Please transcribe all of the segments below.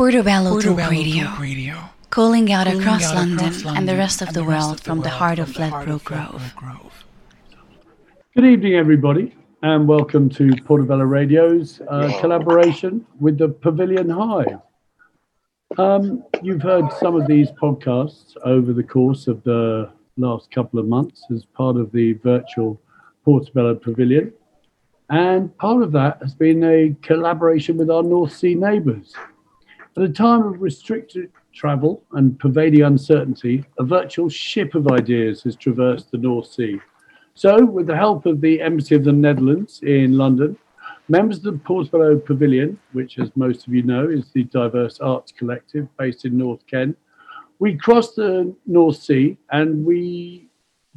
Portobello, Portobello Talk Radio. Talk Radio. Calling out, Calling across, out London across, London and the rest of, the, the rest world of the from world the heart of Ladbroke Grove. Grove. Good evening, everybody, and welcome to Portobello Radio's uh, collaboration with the Pavilion Hive. Um, you've heard some of these podcasts over the course of the last couple of months as part of the virtual Portobello Pavilion. And part of that has been a collaboration with our North Sea neighbours. At a time of restricted travel and pervading uncertainty, a virtual ship of ideas has traversed the North Sea. So, with the help of the Embassy of the Netherlands in London, members of the Portobello Pavilion, which, as most of you know, is the diverse arts collective based in North Kent, we crossed the North Sea and we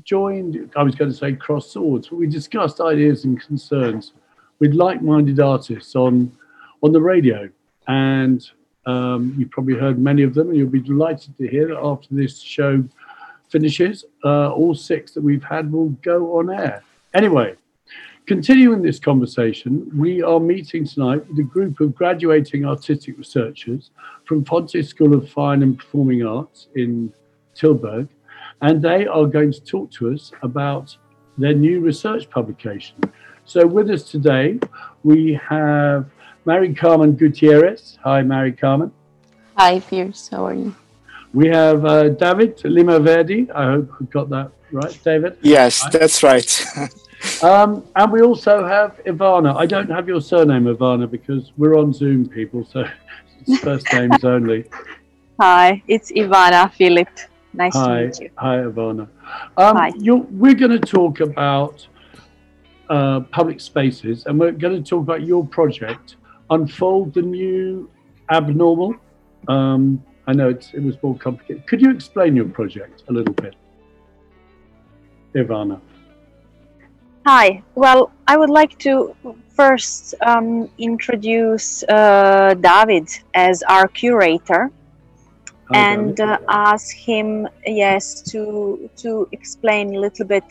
joined, I was going to say cross swords, but we discussed ideas and concerns with like minded artists on, on the radio. And um, you've probably heard many of them, and you'll be delighted to hear that after this show finishes, uh, all six that we've had will go on air. Anyway, continuing this conversation, we are meeting tonight with a group of graduating artistic researchers from Fontys School of Fine and Performing Arts in Tilburg, and they are going to talk to us about their new research publication. So, with us today, we have Mary Carmen Gutierrez. Hi, Mary Carmen. Hi, Piers. How are you? We have uh, David Limaverdi. I hope we got that right, David. Yes, Hi. that's right. um, and we also have Ivana. I don't have your surname, Ivana, because we're on Zoom, people, so it's first names only. Hi, it's Ivana Philip. Nice Hi. to meet you. Hi, Ivana. Um, Hi. we're going to talk about uh, public spaces, and we're going to talk about your project unfold the new abnormal? Um, I know it was more complicated. Could you explain your project a little bit, Ivana? Hi. Well, I would like to first um, introduce uh, David as our curator. Hi, and uh, ask him, yes, to to explain a little bit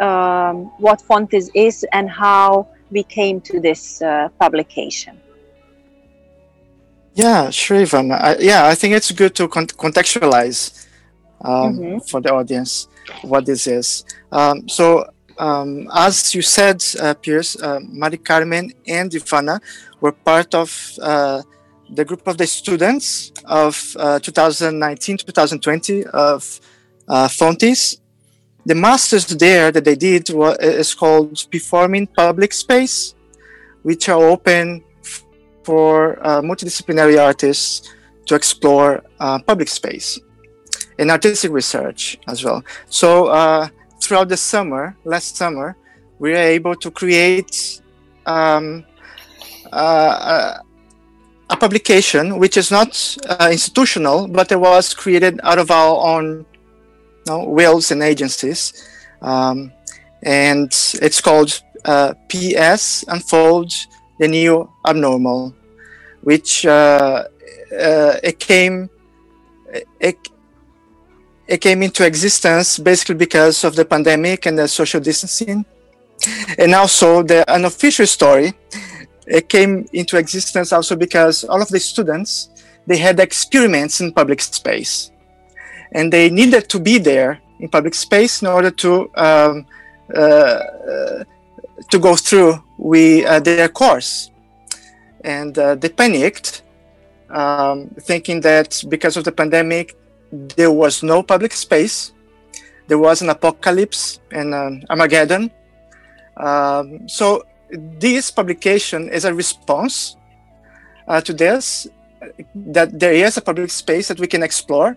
um, what Fontys is and how we came to this uh, publication. Yeah, sure, Ivan. I, yeah, I think it's good to con- contextualize um, mm-hmm. for the audience what this is. Um, so, um, as you said, uh, Piers, uh, Mari Carmen and Ivana were part of uh, the group of the students of 2019-2020 uh, of uh, Fontys. The master's there that they did was, is called Performing Public Space, which are open for uh, multidisciplinary artists to explore uh, public space and artistic research as well. So uh, throughout the summer, last summer, we were able to create um, uh, a publication which is not uh, institutional, but it was created out of our own you know, wills and agencies. Um, and it's called uh, PS Unfold the new abnormal, which uh, uh, it came it, it came into existence basically because of the pandemic and the social distancing, and also the unofficial story. It came into existence also because all of the students they had experiments in public space, and they needed to be there in public space in order to um, uh, to go through we uh, their course, and uh, they panicked, um, thinking that because of the pandemic, there was no public space, there was an apocalypse and an Armageddon. Um, so this publication is a response uh, to this that there is a public space that we can explore,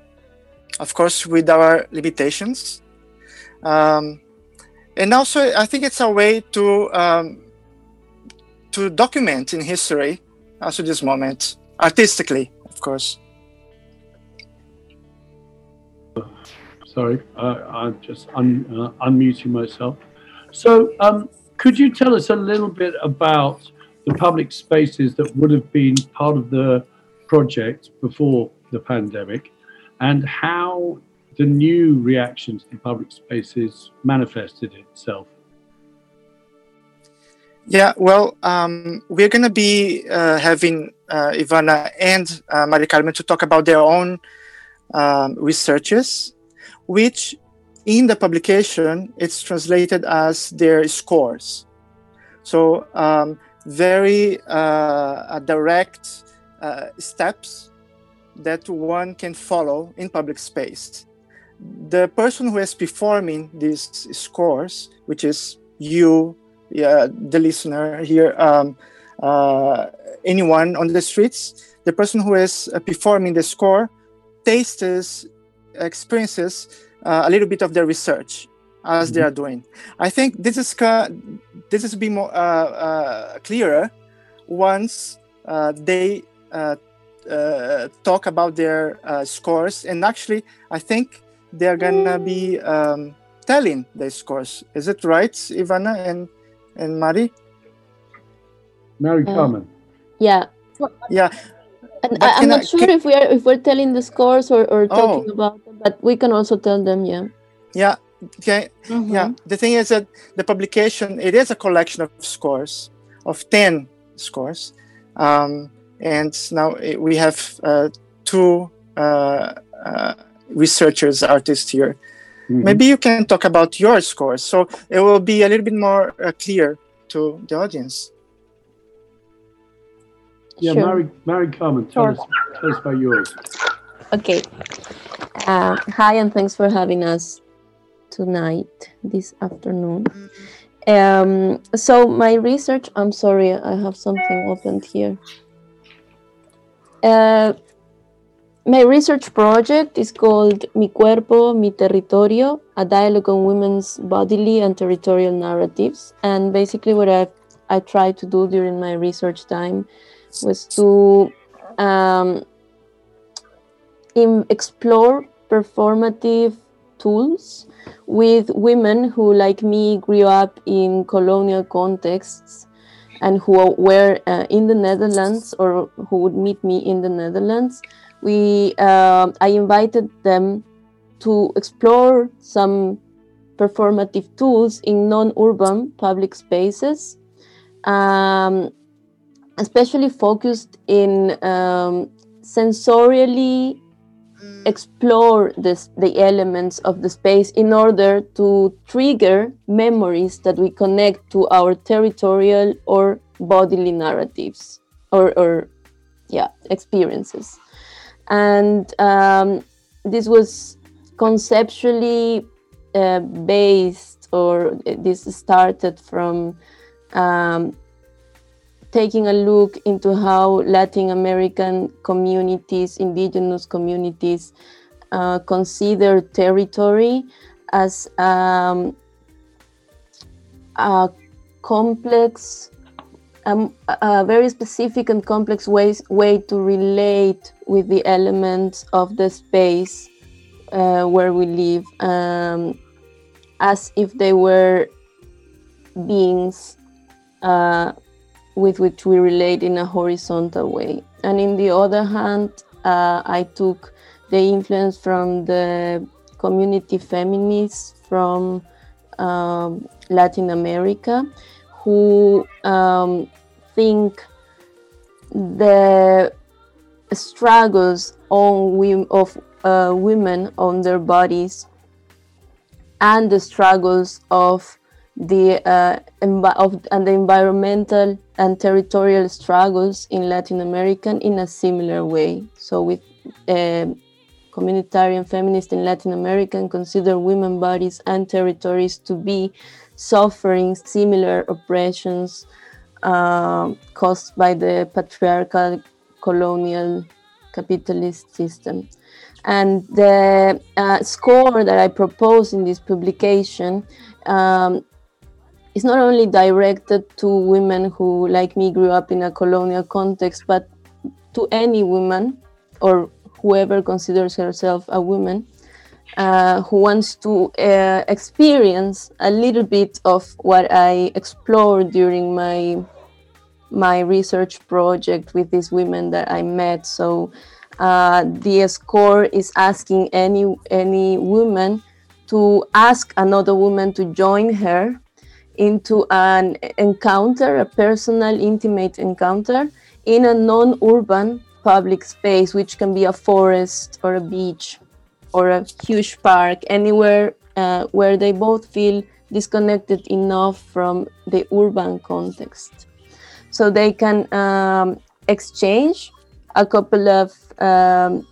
of course, with our limitations. Um, and also, I think it's a way to um, to document in history up to this moment, artistically, of course. Sorry, uh, I'm just un, uh, unmuting myself. So, um, could you tell us a little bit about the public spaces that would have been part of the project before the pandemic and how the new reaction to the public spaces manifested itself? Yeah, well, um, we're going to be uh, having uh, Ivana and uh, Maria Carmen to talk about their own um, researches, which in the publication it's translated as their scores. So um, very uh, direct uh, steps that one can follow in public space. The person who is performing these scores, which is you, yeah, the listener here, um, uh, anyone on the streets, the person who is uh, performing the score tastes, experiences uh, a little bit of their research as mm-hmm. they are doing. I think this is this is be more uh, uh, clearer once uh, they talk about their scores, and actually, I think they're gonna be um, telling their scores. Is it right, Ivana and and Mari? Mary Carmen. Yeah. Yeah. And I, am not I, sure can... if we are if we're telling the scores or, or talking oh. about them, but we can also tell them, yeah. Yeah. Okay. Mm-hmm. Yeah. The thing is that the publication it is a collection of scores of ten scores, um, and now we have uh, two uh, uh, researchers, artists here. Mm-hmm. Maybe you can talk about your scores, so it will be a little bit more uh, clear to the audience. Yeah, sure. Mary, Mary Carmen, tell, sure. us, tell us about yours. Okay. Uh, hi, and thanks for having us tonight, this afternoon. Um, so, my research, I'm sorry, I have something opened here. Uh, my research project is called Mi Cuerpo, Mi Territorio, a dialogue on women's bodily and territorial narratives. And basically, what I I tried to do during my research time was to um, explore performative tools with women who, like me, grew up in colonial contexts and who were uh, in the Netherlands or who would meet me in the Netherlands. We, uh, I invited them to explore some performative tools in non-urban public spaces um, especially focused in um, sensorially explore this, the elements of the space in order to trigger memories that we connect to our territorial or bodily narratives or, or yeah experiences and um, this was conceptually uh, based or this started from um, taking a look into how Latin American communities, indigenous communities, uh, consider territory as um, a complex, um, a very specific and complex ways, way to relate with the elements of the space uh, where we live, um, as if they were beings uh, with which we relate in a horizontal way. And in the other hand, uh, I took the influence from the community feminists from um, Latin America who um, think the struggles on of uh, women on their bodies and the struggles of the uh, of, and the environmental and territorial struggles in Latin America in a similar way. So, with uh, communitarian feminists in Latin America consider women bodies and territories to be suffering similar oppressions uh, caused by the patriarchal colonial capitalist system. And the uh, score that I propose in this publication um, it's not only directed to women who, like me, grew up in a colonial context, but to any woman or whoever considers herself a woman uh, who wants to uh, experience a little bit of what I explored during my my research project with these women that I met. So uh, the score is asking any any woman to ask another woman to join her into an encounter, a personal, intimate encounter in a non urban public space, which can be a forest or a beach or a huge park, anywhere uh, where they both feel disconnected enough from the urban context. So they can um, exchange a couple of um,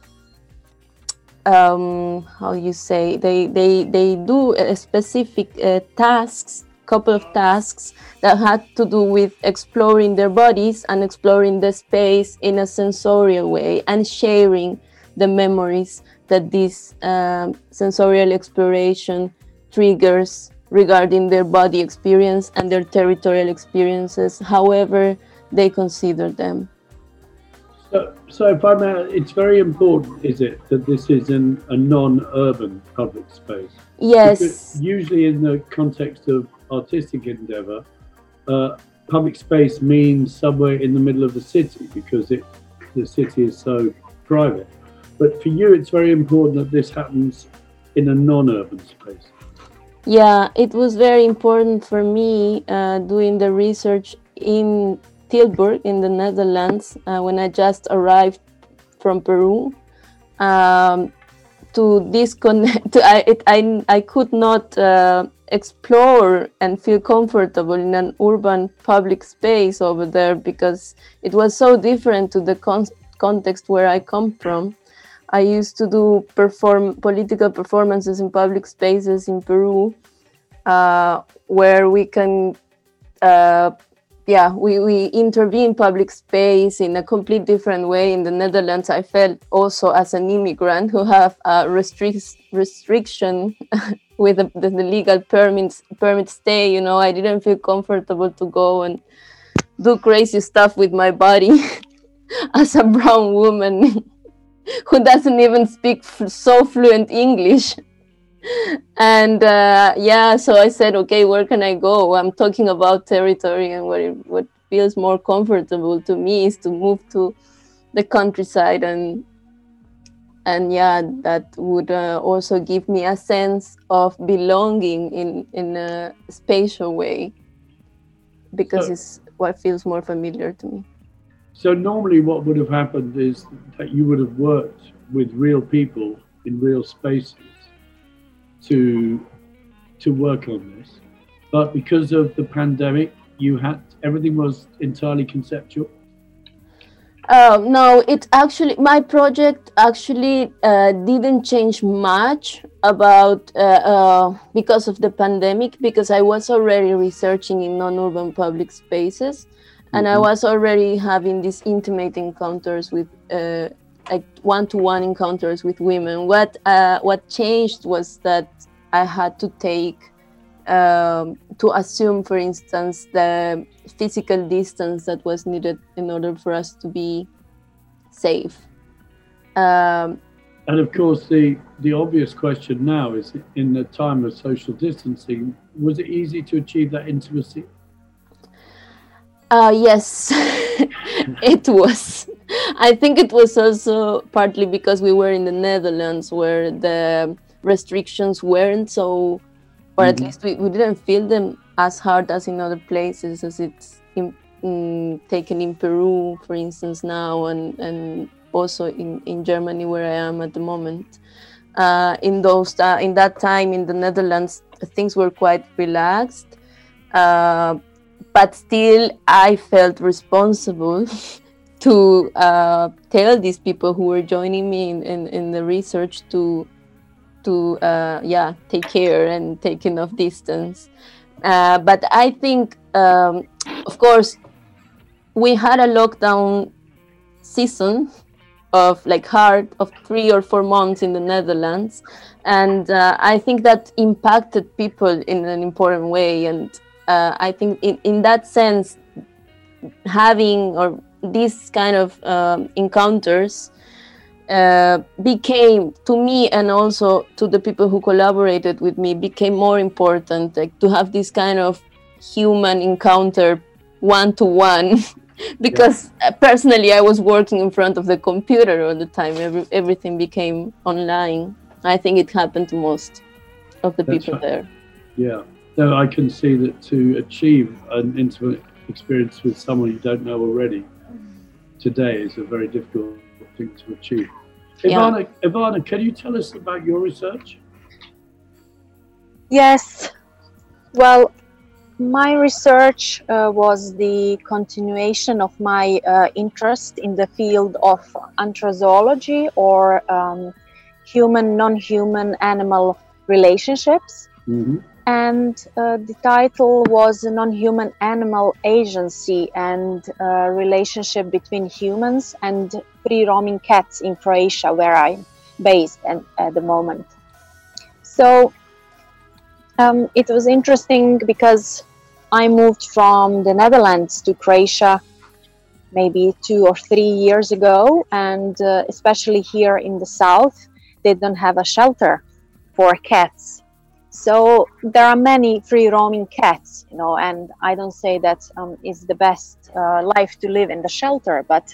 um, how you say they they they do a specific uh, tasks couple of tasks that had to do with exploring their bodies and exploring the space in a sensorial way and sharing the memories that this um, sensorial exploration triggers regarding their body experience and their territorial experiences, however they consider them. So, so if I may, it's very important, is it, that this is an, a non-urban public space? Yes. Because usually, in the context of artistic endeavor, uh, public space means somewhere in the middle of the city because it the city is so private. But for you, it's very important that this happens in a non-urban space. Yeah, it was very important for me uh, doing the research in Tilburg in the Netherlands uh, when I just arrived from Peru. Um, to disconnect, I, it, I, I could not uh, explore and feel comfortable in an urban public space over there because it was so different to the con- context where I come from. I used to do perform political performances in public spaces in Peru, uh, where we can, uh, yeah, we, we intervene public space in a complete different way. In the Netherlands, I felt also as an immigrant who have a restrict, restriction with the, the, the legal permits permit stay you know i didn't feel comfortable to go and do crazy stuff with my body as a brown woman who doesn't even speak so fluent english. And uh, yeah so i said okay where can i go? I'm talking about territory and what, it, what feels more comfortable to me is to move to the countryside and and yeah that would uh, also give me a sense of belonging in in a spatial way because so, it's what feels more familiar to me so normally what would have happened is that you would have worked with real people in real spaces to to work on this. But because of the pandemic you had everything was entirely conceptual? Uh, no, it actually my project actually uh, didn't change much about uh, uh, because of the pandemic because I was already researching in non-urban public spaces, and mm-hmm. I was already having these intimate encounters with uh, like one-to-one encounters with women. What uh, what changed was that I had to take um, to assume, for instance, the physical distance that was needed in order for us to be safe. Um, and of course, the, the obvious question now is in the time of social distancing, was it easy to achieve that intimacy? Uh, yes, it was. I think it was also partly because we were in the Netherlands where the restrictions weren't so or at mm-hmm. least we, we didn't feel them as hard as in other places as it's in, in, taken in Peru, for instance, now, and, and also in, in Germany, where I am at the moment. Uh, in those uh, in that time in the Netherlands, things were quite relaxed, uh, but still I felt responsible to uh, tell these people who were joining me in, in, in the research to to uh, yeah take care and take enough distance. Uh, but i think um, of course we had a lockdown season of like hard of three or four months in the netherlands. And uh, i think that impacted people in an important way. And uh, i think in, in that sense having or these kind of um, encounters uh, became to me and also to the people who collaborated with me became more important like to have this kind of human encounter one to one because yeah. personally i was working in front of the computer all the time. Every, everything became online. I think it happened to most of the That's people right. there. Yeah though I can see that to achieve an intimate experience with someone you don't know already today is a very difficult thing to achieve. Yeah. Ivana, Ivana, can you tell us about your research? Yes. Well, my research uh, was the continuation of my uh, interest in the field of anthrozoology or um, human non human animal relationships. Mm-hmm. And uh, the title was Non Human Animal Agency and uh, Relationship Between Humans and Free Roaming Cats in Croatia, where I'm based and, at the moment. So um, it was interesting because I moved from the Netherlands to Croatia maybe two or three years ago, and uh, especially here in the south, they don't have a shelter for cats. So there are many free roaming cats, you know, and I don't say that um, is the best uh, life to live in the shelter, but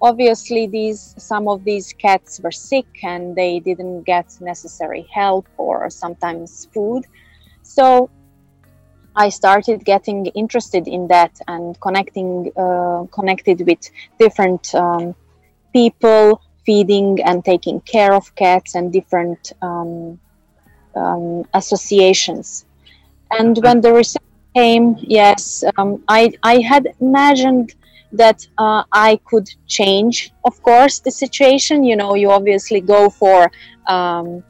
obviously these some of these cats were sick and they didn't get necessary help or sometimes food. So I started getting interested in that and connecting, uh, connected with different um, people feeding and taking care of cats and different um, um, associations. And when the research came, yes, um, I, I had imagined that uh, I could change, of course, the situation. You know, you obviously go for um,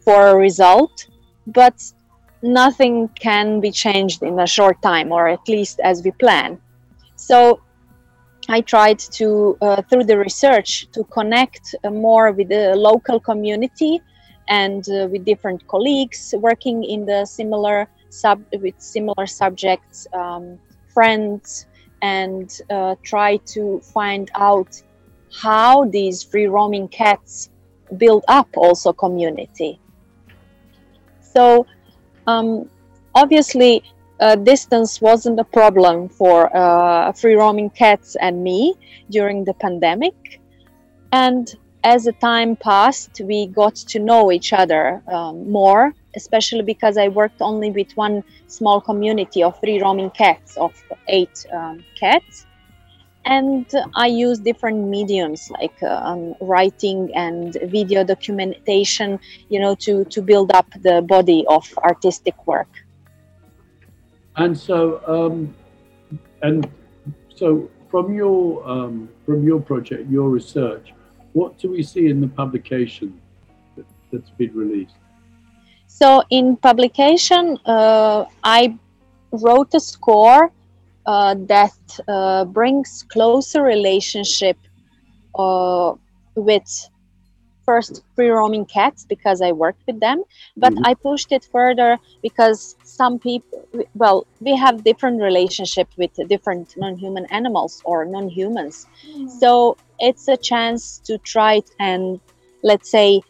for a result, but nothing can be changed in a short time, or at least as we plan. So I tried to, uh, through the research, to connect uh, more with the local community and uh, with different colleagues working in the similar sub with similar subjects, um, friends, and uh, try to find out how these free roaming cats build up also community. So um, obviously, uh, distance wasn't a problem for uh, free roaming cats and me during the pandemic. And as the time passed, we got to know each other um, more, especially because I worked only with one small community of free roaming cats, of eight um, cats. And I used different mediums like uh, um, writing and video documentation, you know, to, to build up the body of artistic work. And so, um, and so from your um, from your project, your research, what do we see in the publication that, that's been released? So in publication, uh, I wrote a score uh, that uh, brings closer relationship uh, with first free roaming cats because I worked with them, but Mhm. I pushed it further because some people, well, we have different relationship with different non-human animals or non-humans. So it's a chance to try it and let's say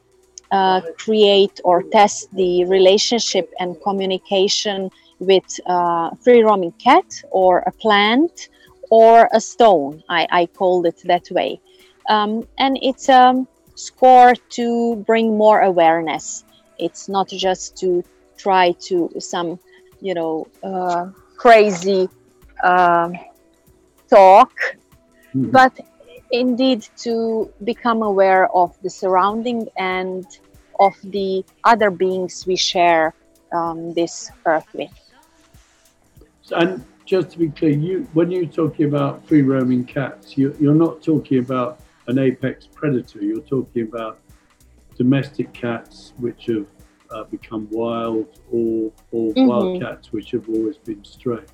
uh, create or test the relationship and communication with uh, free roaming cat or a plant or a stone. I, I called it that way. Um, and it's a score to bring more awareness. It's not just to try to some, you know, uh, crazy um talk, Mhm. but indeed to become aware of the surrounding and of the other beings we share um, this earth with. And just to be clear, you when you're talking about free roaming cats, you, you're not talking about an apex predator. You're talking about domestic cats which have uh, become wild, or or wild Mhm. cats which have always been stray.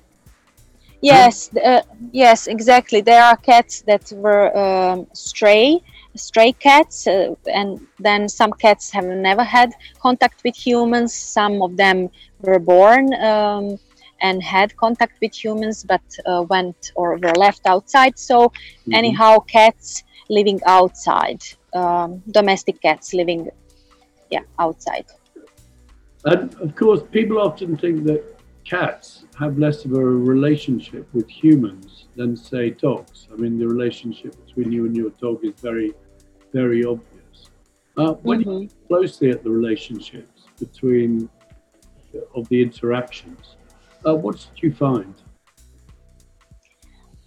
Yes, uh, yes, exactly. There are cats that were um, stray, stray cats, uh, and then some cats have never had contact with humans. Some of them were born um, and had contact with humans, but uh, went or were left outside. So, Mhm. anyhow, cats living outside, um, domestic cats living, yeah, outside. And of course, people often think that cats have less of a relationship with humans than, say, dogs. I mean, the relationship between you and your dog is very, very obvious. Uh, when you Mhm. look closely at the relationships between of the interactions. Uh, what did you find?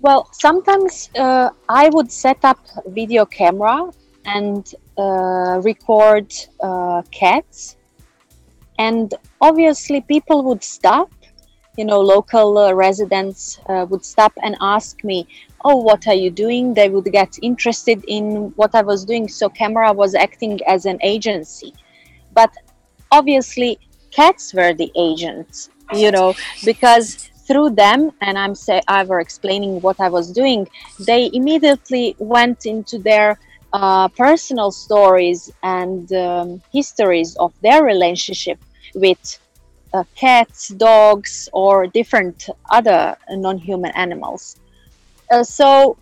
Well, sometimes uh, I would set up video camera and uh, record uh, cats, and obviously people would stop. You know, local uh, residents uh, would stop and ask me, "Oh, what are you doing?" They would get interested in what I was doing. So, camera was acting as an agency, but obviously, cats were the agents. You know, because through them and i'm say i were explaining what i was doing they immediately went into their uh, personal stories and um, histories of their relationship with uh, cats dogs or different other non-human animals uh, so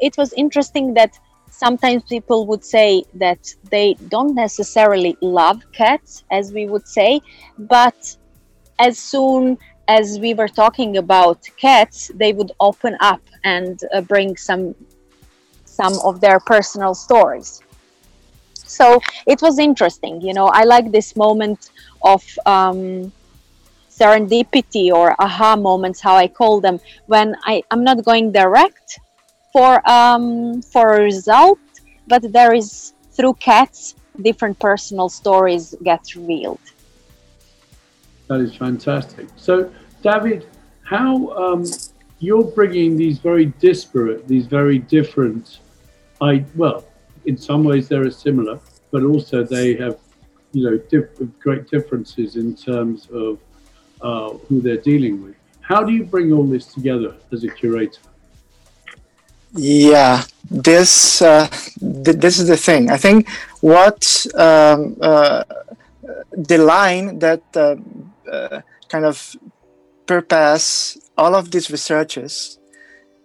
it was interesting that sometimes people would say that they don't necessarily love cats as we would say but as soon as we were talking about cats, they would open up and uh, bring some some of their personal stories. So it was interesting, you know. I like this moment of um, serendipity or aha moments, how I call them, when I I'm not going direct for um, for a result, but there is through cats different personal stories get revealed. That is fantastic. So, David, how um, you're bringing these very disparate, these very different, I well, in some ways they're similar, but also they have, you know, diff- great differences in terms of uh, who they're dealing with. How do you bring all this together as a curator? Yeah, this uh, th- this is the thing. I think what um, uh, the line that uh, uh, kind of purpose all of these researches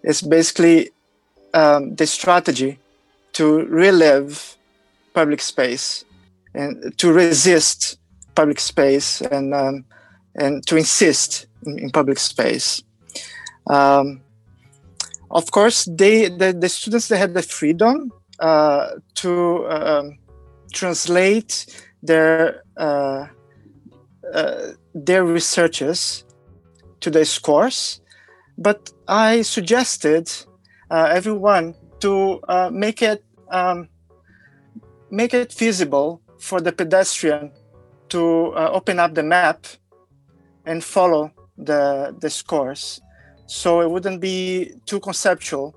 is basically um, the strategy to relive public space and to resist public space and um, and to insist in, in public space. Um, of course, they the, the students they had the freedom uh, to um, translate their uh, uh, their researches to the scores, but I suggested uh, everyone to uh, make it um, make it feasible for the pedestrian to uh, open up the map and follow the scores, so it wouldn't be too conceptual,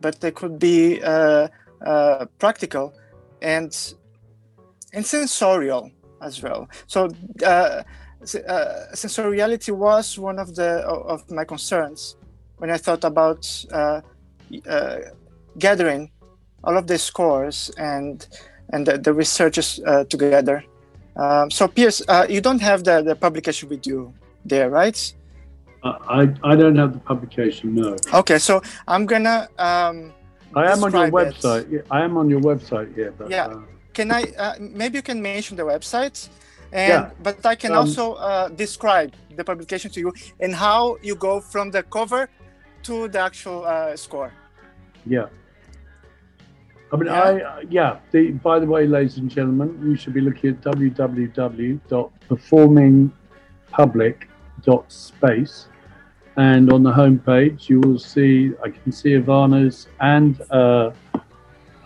but they could be uh, uh, practical and and sensorial as well. So uh, uh, sensoriality was one of the of my concerns when I thought about uh, uh, gathering all of the scores and and the, the researchers together. Um, so, Piers, uh, you don't have the, the publication with you there, right? Uh, I I don't have the publication. No. Okay, so I'm gonna. Um, I am on your describe it. website. I am on your website. Yeah. But, Yeah. uh, Can I? maybe you can mention the website. And, Yeah. But I can Um, also uh, describe the publication to you and how you go from the cover to the actual uh, score. Yeah. I mean, Yeah. I uh, yeah. The, by the way, ladies and gentlemen, you should be looking at www.performingpublic.space, and on the homepage you will see. I can see Ivana's and uh,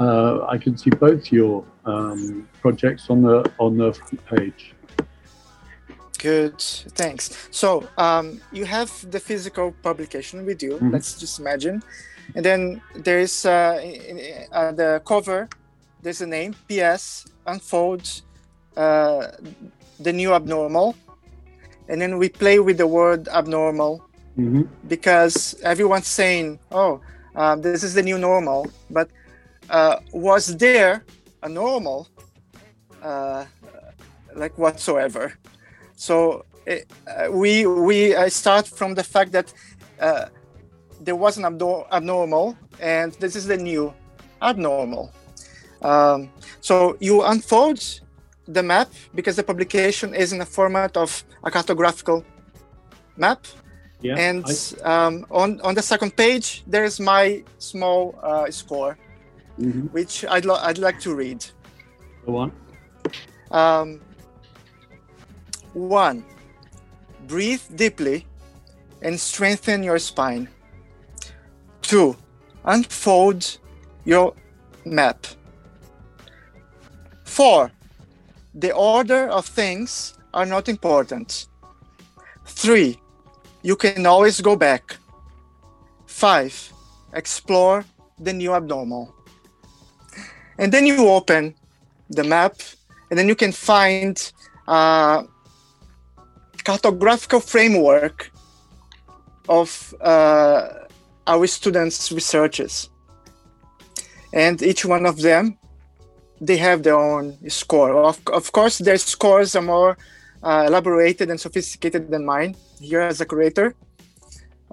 uh, I can see both your um, projects on the on the front page. Good, thanks. So um, you have the physical publication with you. Mhm. Let's just imagine, and then there is uh, uh, the cover. There's a name. P.S. Unfold uh, the new abnormal, and then we play with the word abnormal hmm because everyone's saying, "Oh, um, this is the new normal," but uh, was there a normal, uh, like whatsoever? So it, uh, we we I start from the fact that uh, there was an abnor- abnormal, and this is the new abnormal. Um, so you unfold the map because the publication is in the format of a cartographical map Yeah. and I- um, on on the second page there's my small uh, score mhm. which I'd, lo- I'd like to read Go on. um, one breathe deeply and strengthen your spine. Two, unfold your map. Four, the order of things are not important. Three, you can always go back. Five, explore the new abnormal. And then you open the map, and then you can find a cartographical framework of uh, our students' researches. And each one of them, they have their own score. Of, of course, their scores are more uh, elaborated and sophisticated than mine here as a curator.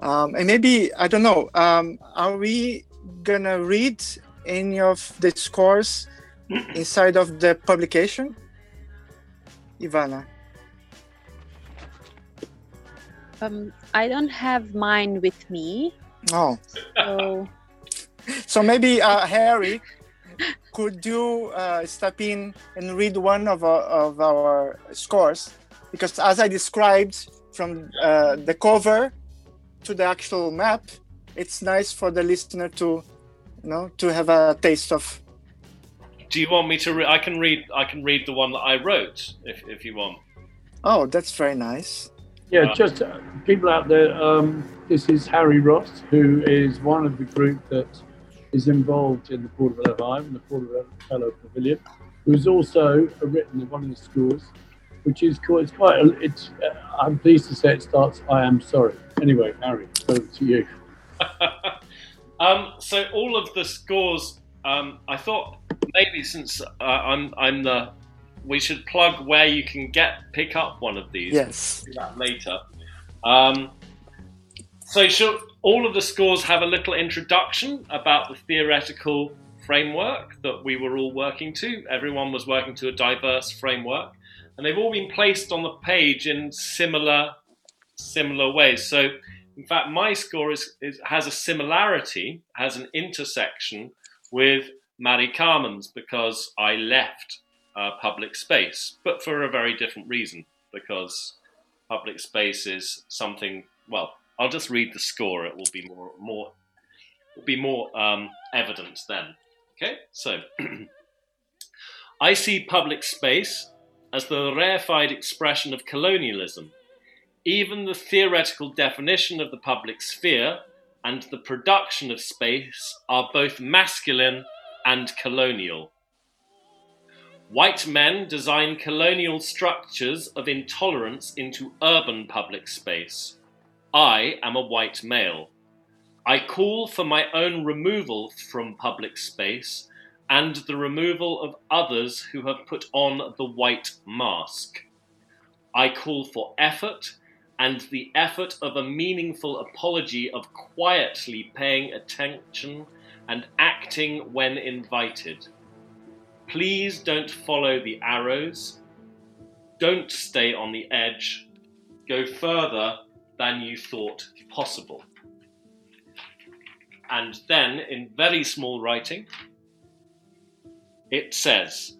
Um, and maybe, I don't know, um, are we gonna read any of the scores inside of the publication? Ivana. Um, I don't have mine with me. Oh. So, so maybe uh, Harry, could you uh, step in and read one of our, of our scores? Because as I described, from uh, the cover to the actual map, it's nice for the listener to, you know, to have a taste of. Do you want me to? Re- I can read. I can read the one that I wrote, if if you want. Oh, that's very nice. Yeah, Uh, just uh, people out there. Um, this is Harry Ross, who is one of the group that is involved in the Portobello Hive and the Portobello Pavilion, who's also a written in one of the schools, which is called. It's quite. A, it's. Uh, I'm pleased to say it starts. I am sorry. Anyway, Harry, over to you. um, so all of the scores, um, I thought maybe since uh, I'm I'm the, we should plug where you can get pick up one of these. Yes. do that later. Um, so, should all of the scores have a little introduction about the theoretical framework that we were all working to? Everyone was working to a diverse framework, and they've all been placed on the page in similar similar ways. So, in fact, my score is, is has a similarity, has an intersection with Marie Carmen's because I left uh, public space, but for a very different reason. Because public space is something. Well, I'll just read the score. It will be more more will be more um, evident then. Okay, so I see public space as the rarefied expression of colonialism. Even the theoretical definition of the public sphere and the production of space are both masculine and colonial. White men design colonial structures of intolerance into urban public space. I am a white male. I call for my own removal from public space and the removal of others who have put on the white mask. I call for effort and the effort of a meaningful apology of quietly paying attention and acting when invited. Please don't follow the arrows. Don't stay on the edge. Go further than you thought possible. And then, in very small writing, it says,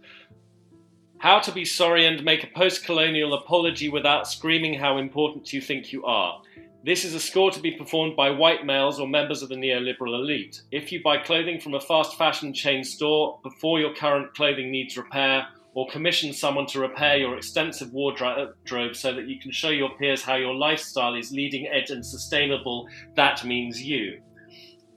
How to be sorry and make a post colonial apology without screaming how important you think you are. This is a score to be performed by white males or members of the neoliberal elite. If you buy clothing from a fast fashion chain store before your current clothing needs repair, or commission someone to repair your extensive wardrobe so that you can show your peers how your lifestyle is leading edge and sustainable, that means you.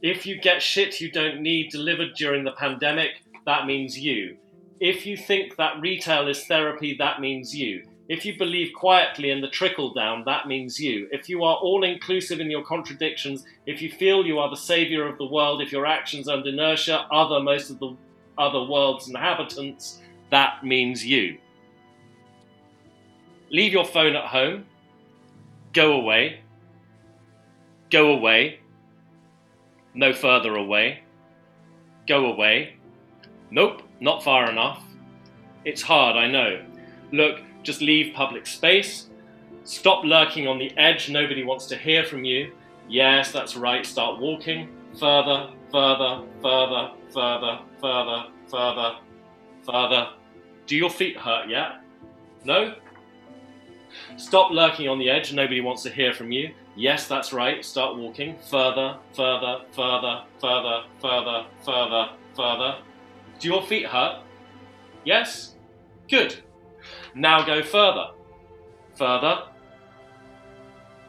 If you get shit you don't need delivered during the pandemic, that means you. If you think that retail is therapy, that means you. If you believe quietly in the trickle down, that means you. If you are all inclusive in your contradictions, if you feel you are the savior of the world, if your actions and inertia other most of the other world's inhabitants, that means you. Leave your phone at home. Go away. Go away. No further away. Go away. Nope, not far enough. It's hard, I know. Look, just leave public space. Stop lurking on the edge. Nobody wants to hear from you. Yes, that's right. Start walking further, further, further, further, further, further, further. Do your feet hurt yet? No? Stop lurking on the edge. Nobody wants to hear from you. Yes, that's right. Start walking further, further, further, further, further, further, further. Do your feet hurt? Yes? Good. Now go further. Further.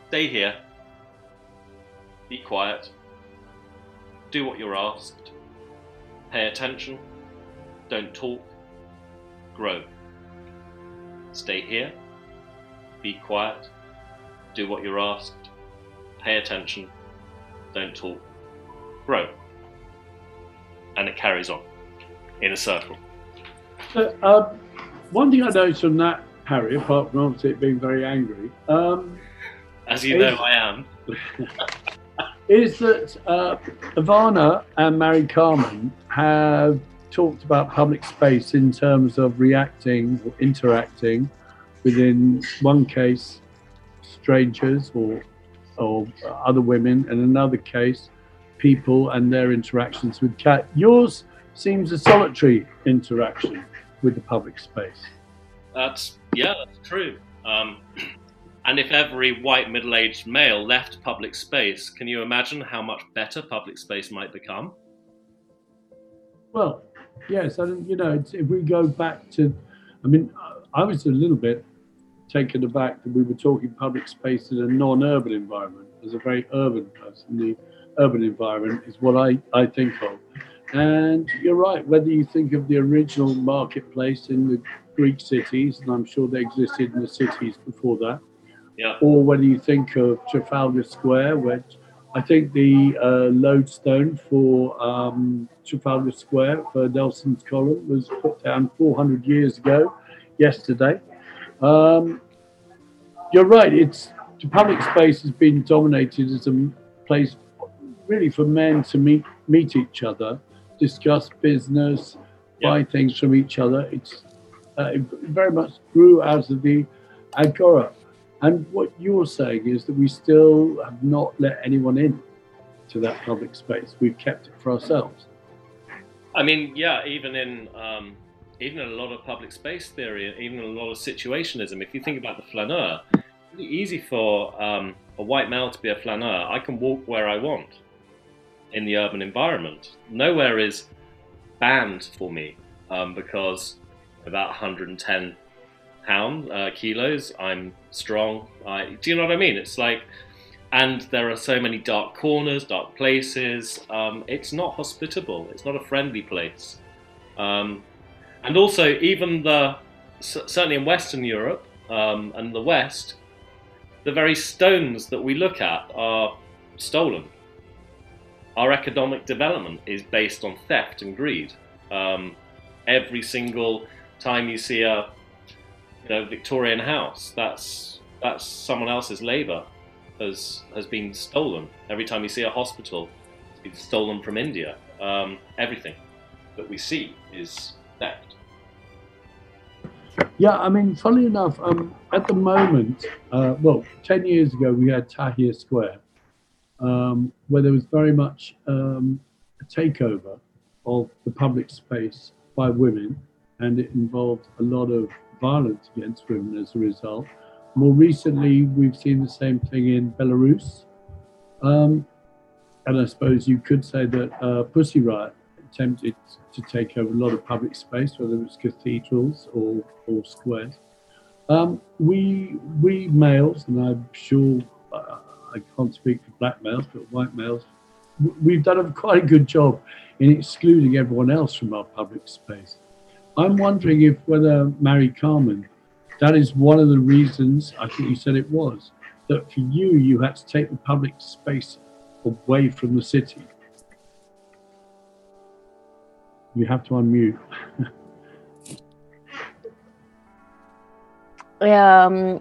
Stay here. Be quiet. Do what you're asked. Pay attention. Don't talk. Grow. Stay here. Be quiet. Do what you're asked. Pay attention. Don't talk. Grow. And it carries on in a circle. So, uh, one thing I noticed from that, Harry, apart from obviously it being very angry, um, as you know, I am, is that uh, Ivana and Mary Carmen have talked about public space in terms of reacting or interacting within one case strangers or or other women and another case people and their interactions with cat. Yours seems a solitary interaction with the public space. That's yeah that's true. Um, and if every white middle-aged male left public space can you imagine how much better public space might become? Well yes and you know if we go back to i mean i was a little bit taken aback that we were talking public space in a non-urban environment. As a very urban person, the urban environment is what I, I think of. And you're right, whether you think of the original marketplace in the Greek cities, and I'm sure they existed in the cities before that, yeah. or whether you think of Trafalgar Square, which I think the uh, lodestone for um, Trafalgar Square for Nelson's column was put down 400 years ago, yesterday. Um, you're right. It's the public space has been dominated as a place really for men to meet meet each other, discuss business, yeah. buy things from each other. It's uh, it very much grew out of the agora. And what you're saying is that we still have not let anyone in to that public space. We've kept it for ourselves. I mean, yeah, even in um, even in a lot of public space theory, even in a lot of situationism, if you think about the flaneur, it's really easy for um, a white male to be a flaneur. I can walk where I want in the urban environment. Nowhere is banned for me um, because about 110 pound uh, kilos, I'm strong. I, do you know what I mean? It's like, and there are so many dark corners, dark places. Um, it's not hospitable. It's not a friendly place. Um, and also even the certainly in Western Europe um, and the West, the very stones that we look at are stolen. Our economic development is based on theft and greed. Um, every single time you see a know, Victorian house, that's that's someone else's labour has has been stolen. Every time you see a hospital, it's been stolen from India. Um, everything that we see is theft. Yeah, I mean, funny enough, um, at the moment, uh, well, 10 years ago, we had Tahrir Square, um, where there was very much um, a takeover of the public space by women, and it involved a lot of violence against women as a result. More recently, we've seen the same thing in Belarus. Um, and I suppose you could say that uh, Pussy Riot attempted to take over a lot of public space, whether it was cathedrals or, or squares. Um, we, we males, and I'm sure uh, I can't speak for black males, but white males, we've done a quite a good job in excluding everyone else from our public space. I'm wondering if whether Mary Carmen, that is one of the reasons, I think you said it was, that for you, you had to take the public space away from the city you have to unmute. um,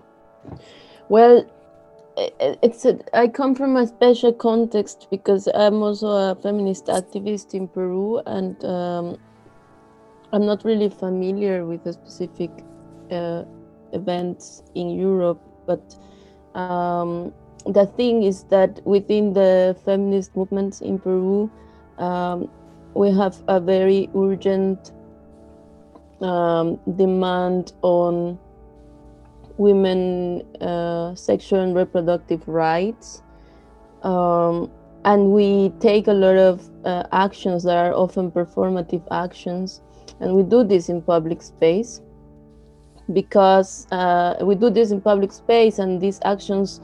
well, it's a, I come from a special context because I'm also a feminist activist in Peru, and um, I'm not really familiar with the specific uh, events in Europe. But um, the thing is that within the feminist movements in Peru, um, we have a very urgent um, demand on women uh, sexual and reproductive rights. Um, and we take a lot of uh, actions that are often performative actions, and we do this in public space because uh, we do this in public space, and these actions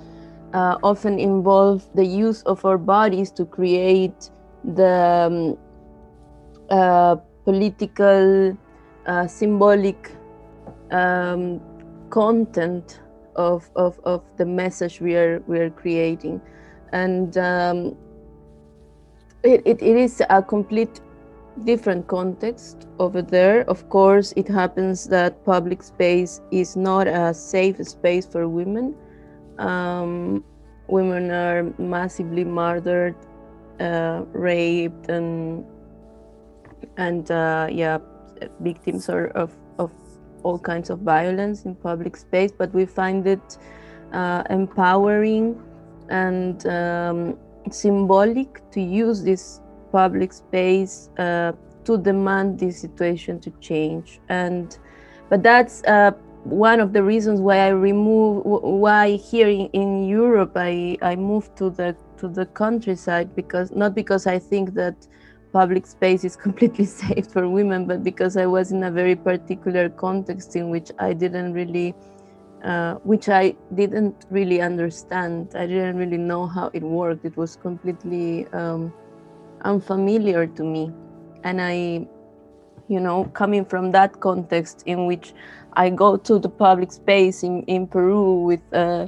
uh, often involve the use of our bodies to create the um, uh, political, uh, symbolic um, content of, of, of the message we are we are creating, and um, it, it, it is a complete different context over there. Of course, it happens that public space is not a safe space for women. Um, women are massively murdered, uh, raped, and and uh, yeah, victims are of of all kinds of violence in public space. But we find it uh, empowering and um, symbolic to use this public space uh, to demand this situation to change and but that's uh, one of the reasons why I remove why here in, in Europe I, I moved to the to the countryside because not because I think that public space is completely safe for women but because I was in a very particular context in which I didn't really uh, which I didn't really understand. I didn't really know how it worked. It was completely um, unfamiliar to me. And I, you know, coming from that context in which I go to the public space in, in Peru with uh,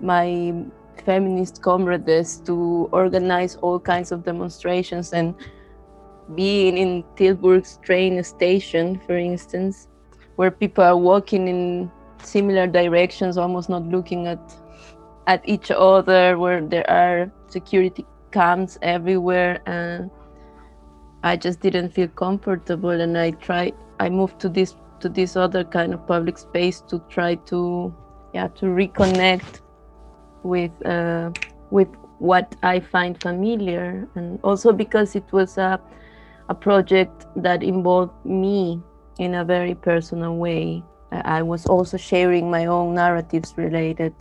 my feminist comrades to organize all kinds of demonstrations and being in Tilburg's train station, for instance, where people are walking in similar directions, almost not looking at at each other, where there are security cams everywhere, and I just didn't feel comfortable. And I tried. I moved to this to this other kind of public space to try to yeah to reconnect with uh, with what I find familiar, and also because it was a a project that involved me in a very personal way. I was also sharing my own narratives related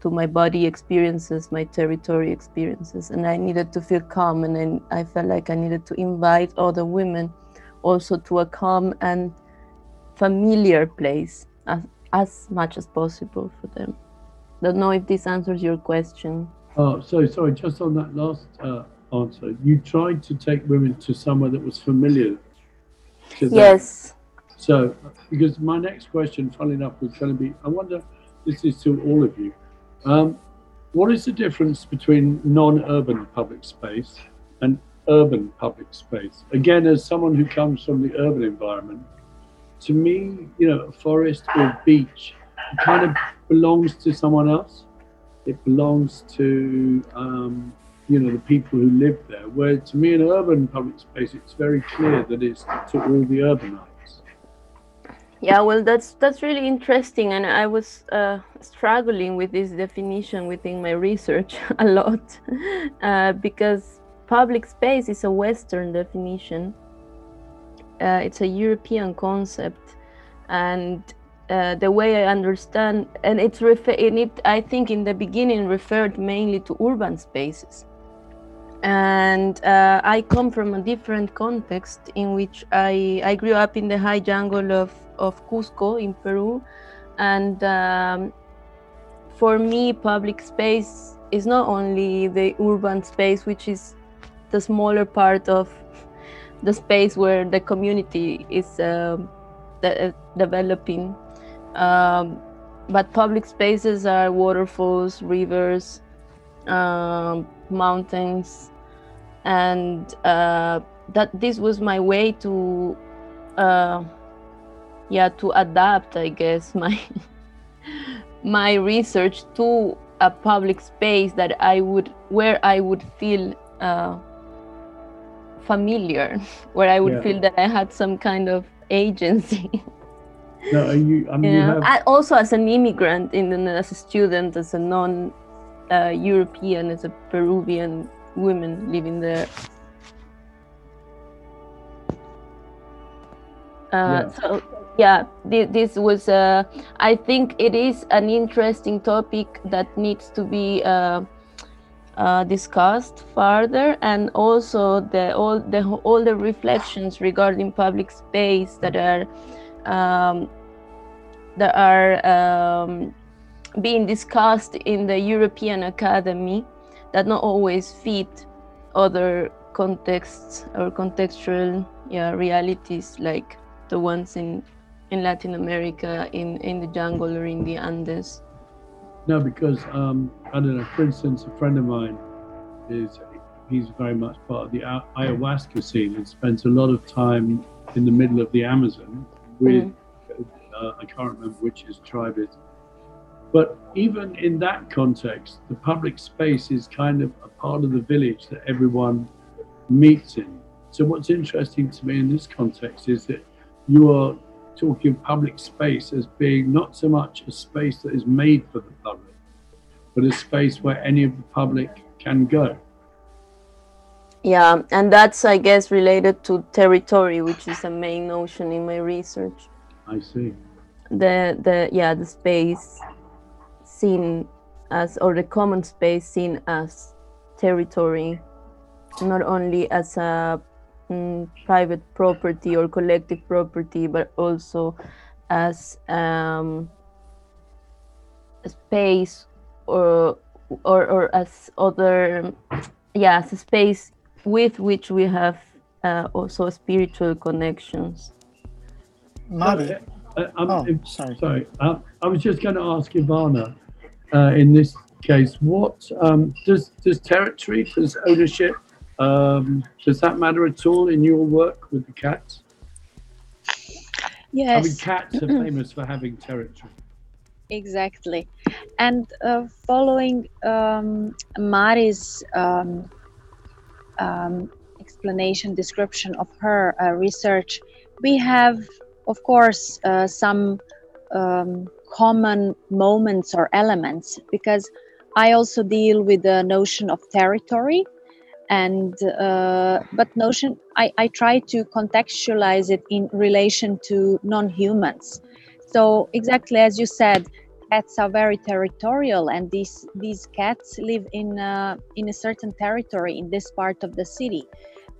to my body experiences, my territory experiences, and I needed to feel calm. And I, I felt like I needed to invite other women also to a calm and familiar place as, as much as possible for them. Don't know if this answers your question. Oh, so sorry, just on that last uh, answer, you tried to take women to somewhere that was familiar. yes. So, because my next question, funny enough, was going to be I wonder, this is to all of you. Um, what is the difference between non urban public space and urban public space? Again, as someone who comes from the urban environment, to me, you know, a forest or a beach kind of belongs to someone else. It belongs to, um, you know, the people who live there. Where to me, in urban public space, it's very clear that it's to all the urbanites. Yeah, well, that's that's really interesting, and I was uh, struggling with this definition within my research a lot uh, because public space is a Western definition. Uh, it's a European concept, and uh, the way I understand, and it's refer- in it, I think in the beginning referred mainly to urban spaces. And uh, I come from a different context in which I I grew up in the high jungle of of Cusco in Peru. And um, for me, public space is not only the urban space, which is the smaller part of the space where the community is uh, de- developing. Um, but public spaces are waterfalls, rivers, um, mountains, and uh, that this was my way to uh, yeah to adapt i guess my my research to a public space that i would where i would feel uh, familiar where i would yeah. feel that i had some kind of agency no, you, I mean, yeah. have... also as an immigrant in as a student as a non uh, european as a peruvian woman living there uh, yeah. so yeah this was uh, i think it is an interesting topic that needs to be uh, uh, discussed further and also the all the all the reflections regarding public space that are um, that are um, being discussed in the European Academy that not always fit other contexts or contextual yeah, realities like the ones in in Latin America, in in the jungle or in the Andes. No, because um, I don't know. For instance, a friend of mine is he's very much part of the ayahuasca scene and spends a lot of time in the middle of the Amazon with mm. uh, I can't remember which his tribe is. But even in that context, the public space is kind of a part of the village that everyone meets in. So what's interesting to me in this context is that you are talking public space as being not so much a space that is made for the public, but a space where any of the public can go. Yeah, and that's, I guess, related to territory, which is a main notion in my research. I see. The the yeah the space seen as or the common space seen as territory, not only as a mm, private property or collective property, but also as um, a space or, or or as other yeah as a space with which we have uh, also spiritual connections. Mari. Uh, oh, sorry. Sorry. Uh, I was just going to ask Ivana, uh, in this case, what um, does does territory, does ownership um, does that matter at all in your work with the cats? Yes. I mean, cats are famous for having territory. Exactly. And uh, following um, Mari's um, um, explanation, description of her uh, research, we have, of course, uh, some um, common moments or elements because I also deal with the notion of territory and uh, but notion I, I try to contextualize it in relation to non-humans. So exactly as you said cats are very territorial and these these cats live in a, in a certain territory in this part of the city.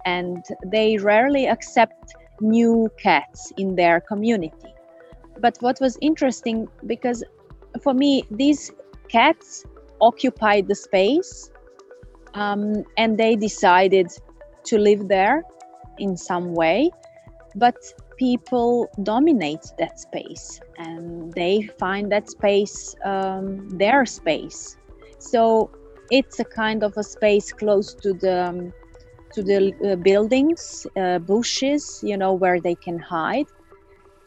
And they rarely accept new cats in their community. But what was interesting because for me these cats occupied the space um, and they decided to live there in some way but people dominate that space and they find that space um, their space. So it's a kind of a space close to the um, to the uh, buildings uh, bushes you know where they can hide.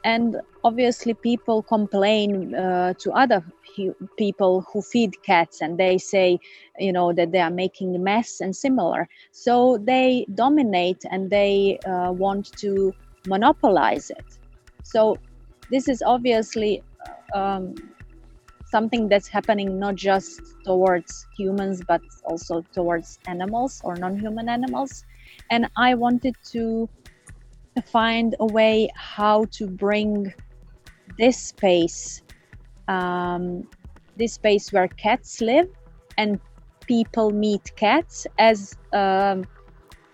And obviously people complain uh, to other people who feed cats and they say you know that they are making a mess and similar. So they dominate and they uh, want to monopolize it. So this is obviously um, something that's happening not just towards humans but also towards animals or non-human animals. And i wanted to find a way how to bring this space um, this space where cats live and people meet cats as a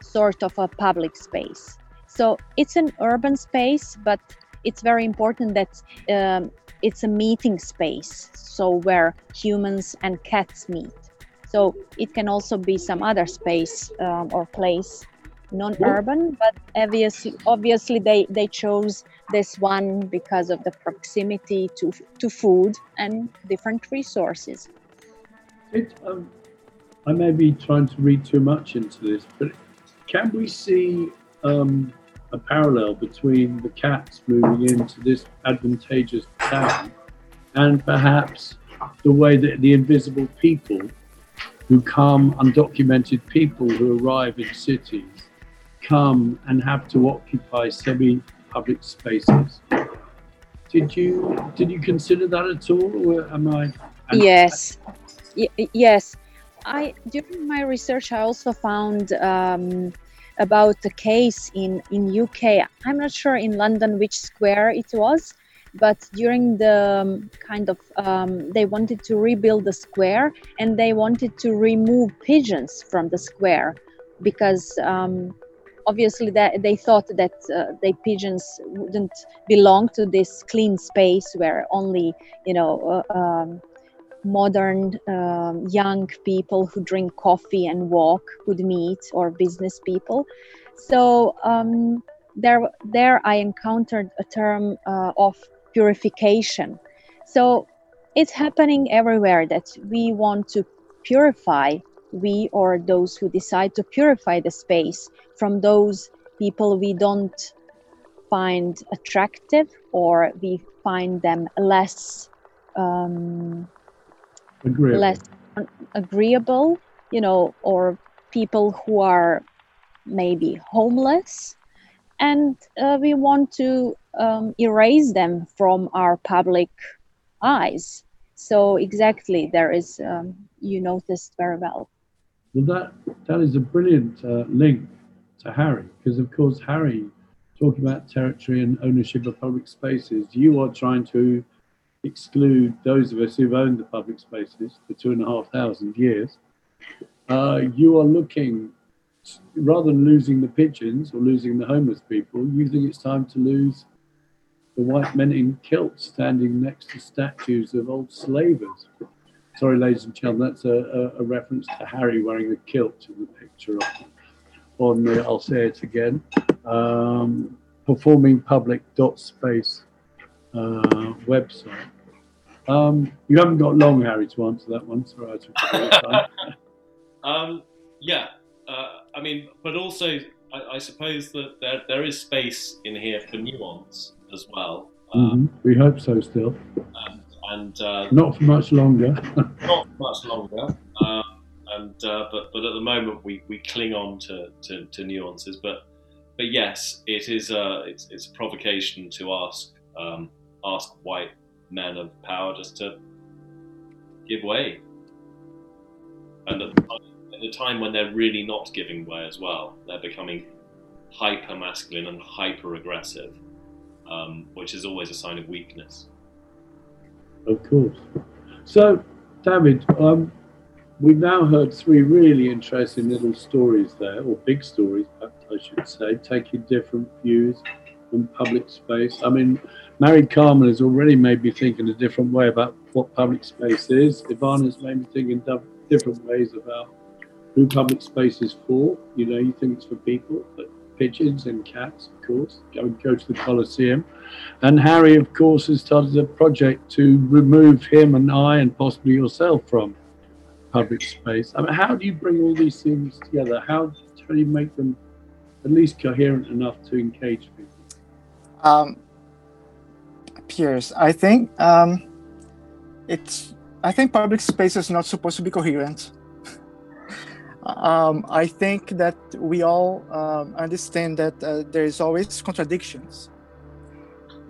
sort of a public space. So it's an urban space but it's very important that um, it's a meeting space so where humans and cats meet. So it can also be some other space um, or place non-urban but obviously obviously they they chose this one because of the proximity to to food and different resources. It, um, i may be trying to read too much into this but can we see um, a parallel between the cats moving into this advantageous town and perhaps the way that the invisible people who come undocumented people who arrive in cities come and have to occupy semi-public spaces. Did you did you consider that at all, or am I? Yes, yes. I during my research, I also found um, about the case in in UK. I'm not sure in London which square it was. but during the um, kind of um, they wanted to rebuild the square and they wanted to remove pigeons from the square because um, obviously that they thought that uh, the pigeons wouldn't belong to this clean space where only you know uh, um, modern um, young people who drink coffee and walk could meet or business people. So um, there there i encountered a term uh, of purification. So it's happening everywhere that we want to purify we or those who decide to purify the space from those people we don't find attractive or we find them less um, agreeable. less agreeable you know or people who are maybe homeless. And uh, we want to um, erase them from our public eyes. So exactly there is um, you noticed very well well that that is a brilliant uh, link to Harry, because of course, Harry, talking about territory and ownership of public spaces, you are trying to exclude those of us who've owned the public spaces for two and a half thousand years. Uh, you are looking, rather than losing the pigeons or losing the homeless people, you think it's time to lose the white men in kilts standing next to statues of old slavers. Sorry, ladies and gentlemen, that's a, a, a reference to Harry wearing a kilt in the picture of on the, I'll say it again, um, performing public dot space uh, website. Um, you haven't got long, Harry, to answer that one. Sorry, I took um, yeah, uh, I mean, but also, I, I, suppose that there, there is space in here for nuance as well. Um, mm-hmm. We hope so still. And, and uh, not for much longer. not much longer. Um, and uh, but but at the moment we, we cling on to, to, to nuances. But but yes, it is a it's, it's a provocation to ask um, ask white men of power just to give way, and at the, time, at the time when they're really not giving way as well, they're becoming hyper masculine and hyper aggressive, um, which is always a sign of weakness. Of course. So, David, um, We've now heard three really interesting little stories there, or big stories, I should say, taking different views on public space. I mean, Mary Carmen has already made me think in a different way about what public space is. Ivana's made me think in different ways about who public space is for. You know, you think it's for people, but pigeons and cats, of course, go, go to the Colosseum. And Harry, of course, has started a project to remove him and I and possibly yourself from public space. I mean, how do you bring all these things together? How, do you make them at least coherent enough to engage people? Um, Piers, I think um, it's. I think public space is not supposed to be coherent. Um, I think that we all um, understand that uh, there is always contradictions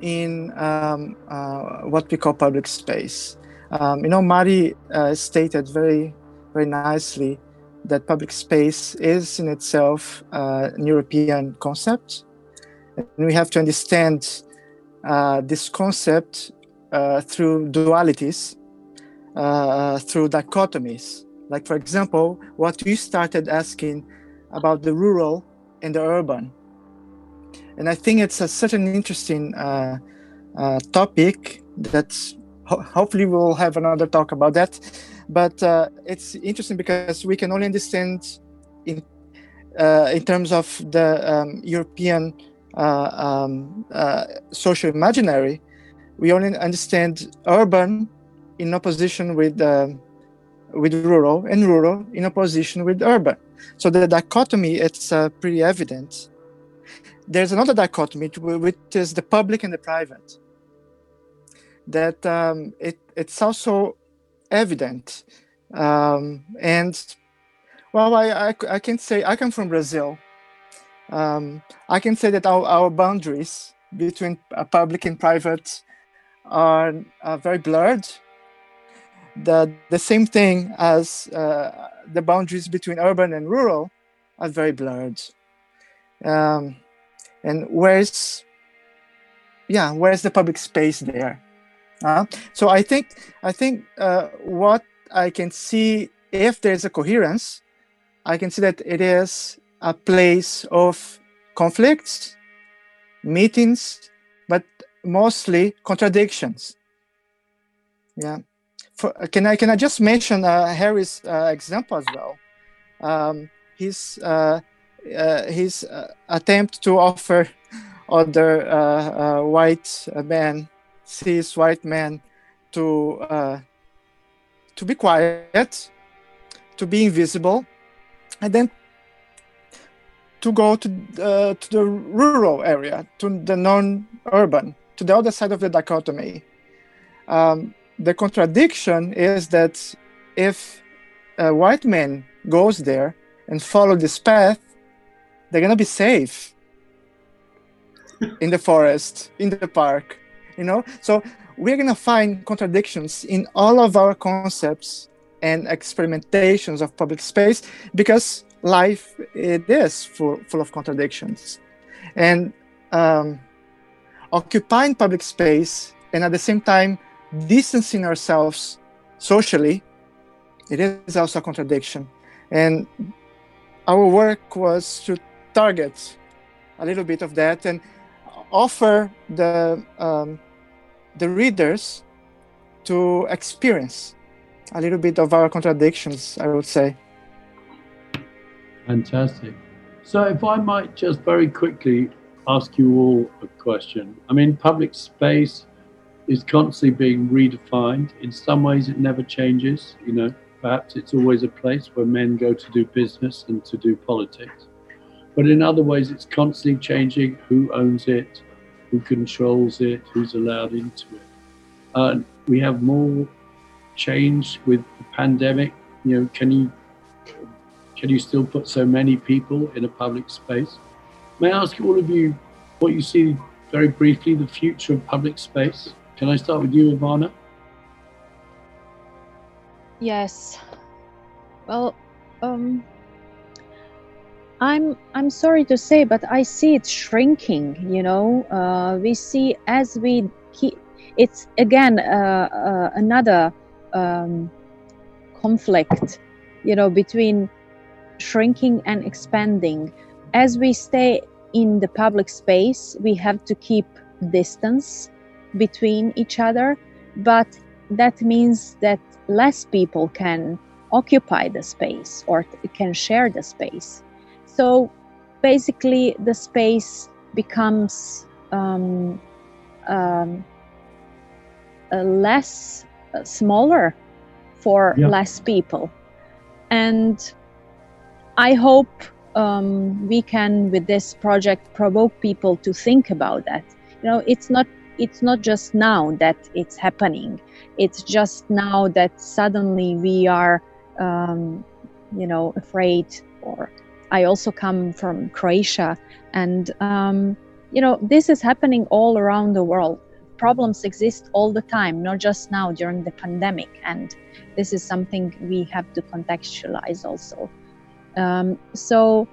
in um, uh, what we call public space. Um, you know, Mari uh, stated very, very nicely that public space is in itself uh, an European concept. And we have to understand uh, this concept uh, through dualities, through dichotomies. Like, for example, what you started asking about the rural and the urban. And I think it's a, such an interesting uh, topic that's ho- hopefully we'll have another talk about that but uh, it's interesting because we can only understand in uh, in terms of the um, European uh, um, uh, social imaginary, we only understand urban in opposition with um, with rural, and rural in opposition with urban. So the dichotomy it's uh, pretty evident. There's another dichotomy, which is the public and the private that um, it, it's also evident. Um, and well, I, I, I, can say I come from Brazil. Um, I can say that our, our boundaries between public and private are, are very blurred. The, the same thing as uh, the boundaries between urban and rural are very blurred. Um, and whereas yeah, where's the public space there? Uh, so I think I think uh, what I can see if there's a coherence, I can see that it is a place of conflicts, meetings, but mostly contradictions. Yeah. For, can I can I just mention uh, Harry's uh, example as well? Um, his uh, uh his uh, attempt to offer other uh, white men, cis white men, to to be quiet, to be invisible, and then to go to uh, to the rural area, to the non-urban, to the other side of the dichotomy. Um, the contradiction is that if a white man goes there and follow this path, they're gonna be safe in the forest, in the park, you know. So we're gonna find contradictions in all of our concepts and experimentations of public space because life it is full, full of contradictions and um, occupying public space and at the same time distancing ourselves socially it is also a contradiction and our work was to target a little bit of that and offer the um, the readers to experience a little bit of our contradictions i would say Fantastic. So, if I might just very quickly ask you all a question. I mean, public space is constantly being redefined. In some ways, it never changes. You know, perhaps it's always a place where men go to do business and to do politics. But in other ways, it's constantly changing who owns it, who controls it, who's allowed into it. Uh, we have more change with the pandemic. You know, can you can you still put so many people in a public space? May I ask all of you what you see very briefly the future of public space? Can I start with you, Ivana? Yes. Well, um, I'm I'm sorry to say, but I see it shrinking. You know, uh, we see as we keep. It's again uh, uh, another um, conflict. You know, between shrinking and expanding. As we stay in the public space, we have to keep distance between each other, but that means that less people can occupy the space or can share the space. So basically, the space becomes um, um, less uh, smaller for yeah. less people, and I hope um, we can, with this project, provoke people to think about that. You know, it's not it's not just now that it's happening. It's just now that suddenly we are, um, you know, afraid. Or I also come from Croatia, and um, you know, this is happening all around the world. Problems exist all the time, not just now during the pandemic, and this is something we have to contextualize also. Um, so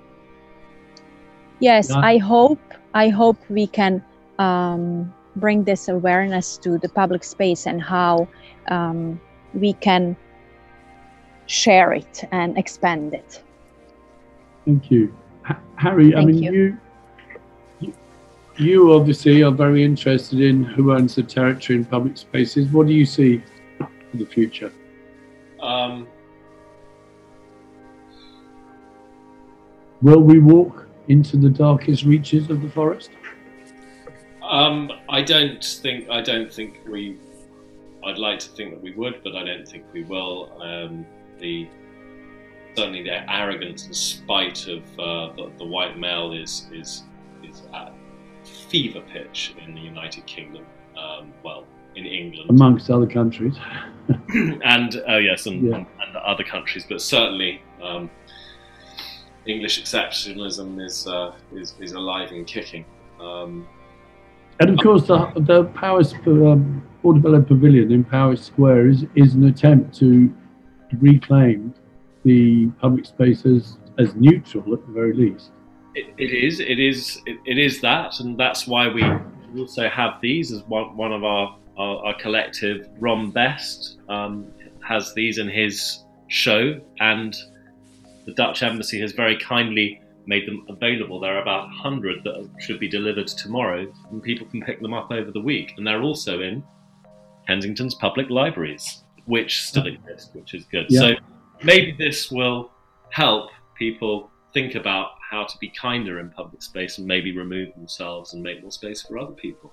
yes. I hope I hope we can um, bring this awareness to the public space and how um, we can share it and expand it. Thank you, H- Harry. Thank I mean, you. you. You obviously are very interested in who owns the territory in public spaces. What do you see for the future? Um, Will we walk into the darkest reaches of the forest? Um, I don't think. I don't think we. I'd like to think that we would, but I don't think we will. Um, the certainly the arrogance and spite of uh, the, the, white male is is is at fever pitch in the United Kingdom. Um, well, in England, amongst other countries, and oh yes, and, yeah. and, and, other countries, but certainly um, English exceptionalism is uh, is, is alive and kicking. Um, and of course, the the Powis um, Portobello Pavilion in Powis Square is is an attempt to reclaim the public spaces as neutral at the very least. it, it is. It is. It, it is that, and that's why we we also have these as one, one of our, our, our collective. Ron Best um, has these in his show, and the Dutch embassy has very kindly made them available. There are about 100 that should be delivered tomorrow, and people can pick them up over the week. And they're also in Kensington's public libraries, which still exist, which is good. Yeah. So maybe this will help people think about how to be kinder in public space and maybe remove themselves and make more space for other people.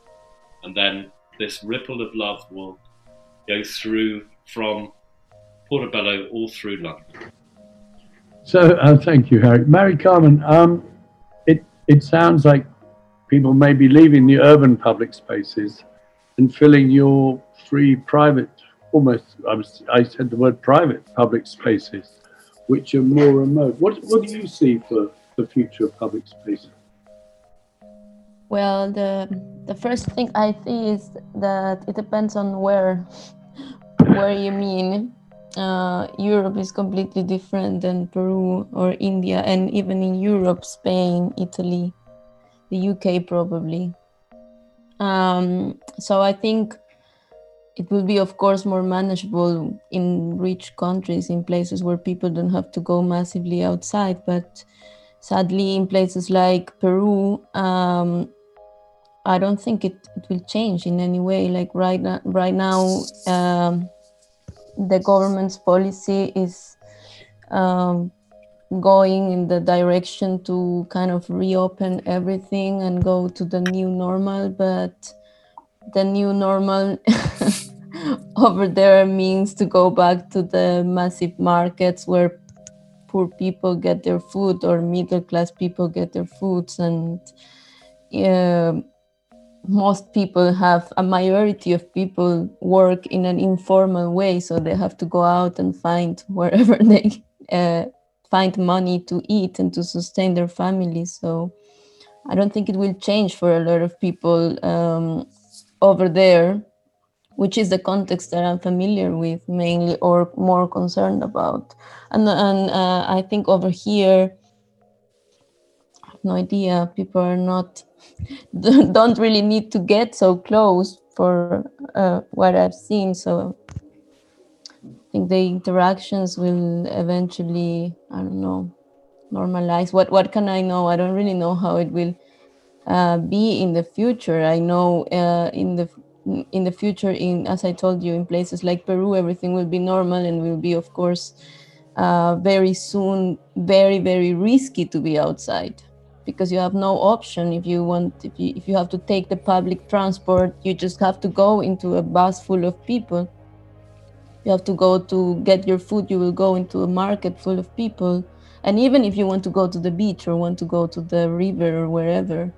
And then this ripple of love will go through from Portobello all through London. So uh, thank you, Harry. Mary Carmen, um, it it sounds like people may be leaving the urban public spaces and filling your free private, almost I was I said the word private public spaces, which are more remote. What what do you see for the future of public spaces? Well, the the first thing I see is that it depends on where where you mean. Uh, Europe is completely different than Peru or India, and even in Europe, Spain, Italy, the UK probably. Um, so I think it will be, of course, more manageable in rich countries, in places where people don't have to go massively outside. But sadly, in places like Peru, um, I don't think it, it will change in any way. Like right now, right now, um, the government's policy is um, going in the direction to kind of reopen everything and go to the new normal. But the new normal over there means to go back to the massive markets where poor people get their food or middle class people get their foods and. Yeah, most people have a majority of people work in an informal way so they have to go out and find wherever they uh, find money to eat and to sustain their families so i don't think it will change for a lot of people um, over there which is the context that i'm familiar with mainly or more concerned about. And, and uh, i think over here no idea people are not don't really need to get so close for uh, what I've seen. So I think the interactions will eventually, I don't know, normalize. What what can I know? I don't really know how it will uh, be in the future. I know uh, in the in the future, in as I told you, in places like Peru, everything will be normal and will be, of course, uh, very soon, very very risky to be outside because you have no option. If you want if you if you have to take the public transport you just have to go into a bus full of people. You have to go to get your food you will go into a market full of people. And even if you want to go to the beach or want to go to the river or wherever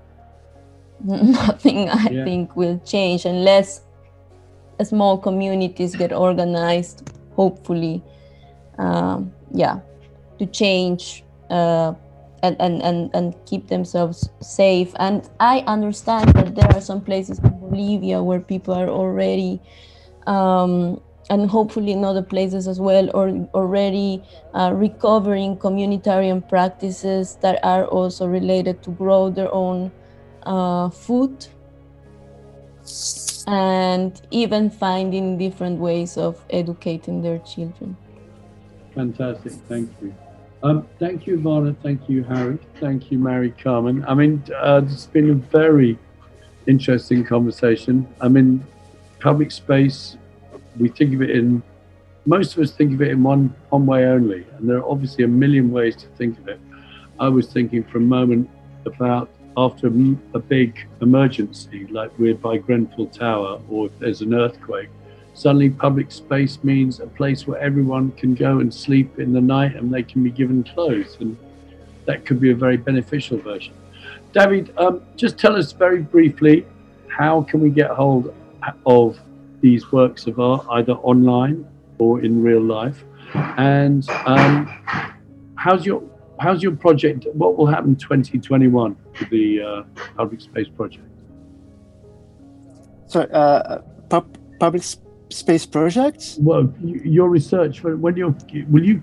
nothing i Yeah. think will change unless small communities get organized hopefully um, yeah to change uh, and, and, and, and keep themselves safe. And I understand that there are some places in Bolivia where people are already, um, and hopefully in other places as well, or already uh, recovering communitarian practices that are also related to grow their own uh, food and even finding different ways of educating their children. Fantastic, thank you. Um, thank you, Ivana. Thank you, Harry. Thank you, Mary Carmen. I mean, uh, it's been a very interesting conversation. I mean, public space, we think of it in, most of us think of it in one, one way only. And there are obviously a million ways to think of it. I was thinking for a moment about after a big emergency, like we're by Grenfell Tower, or if there's an earthquake, suddenly public space means a place where everyone can go and sleep in the night and they can be given clothes and that could be a very beneficial version. David um, just tell us very briefly how can we get hold of these works of art either online or in real life? And um, how's your how's your project what will happen 2021 with the uh, public space project? So, uh, pub- public s- space projects. Well, your research when you're will you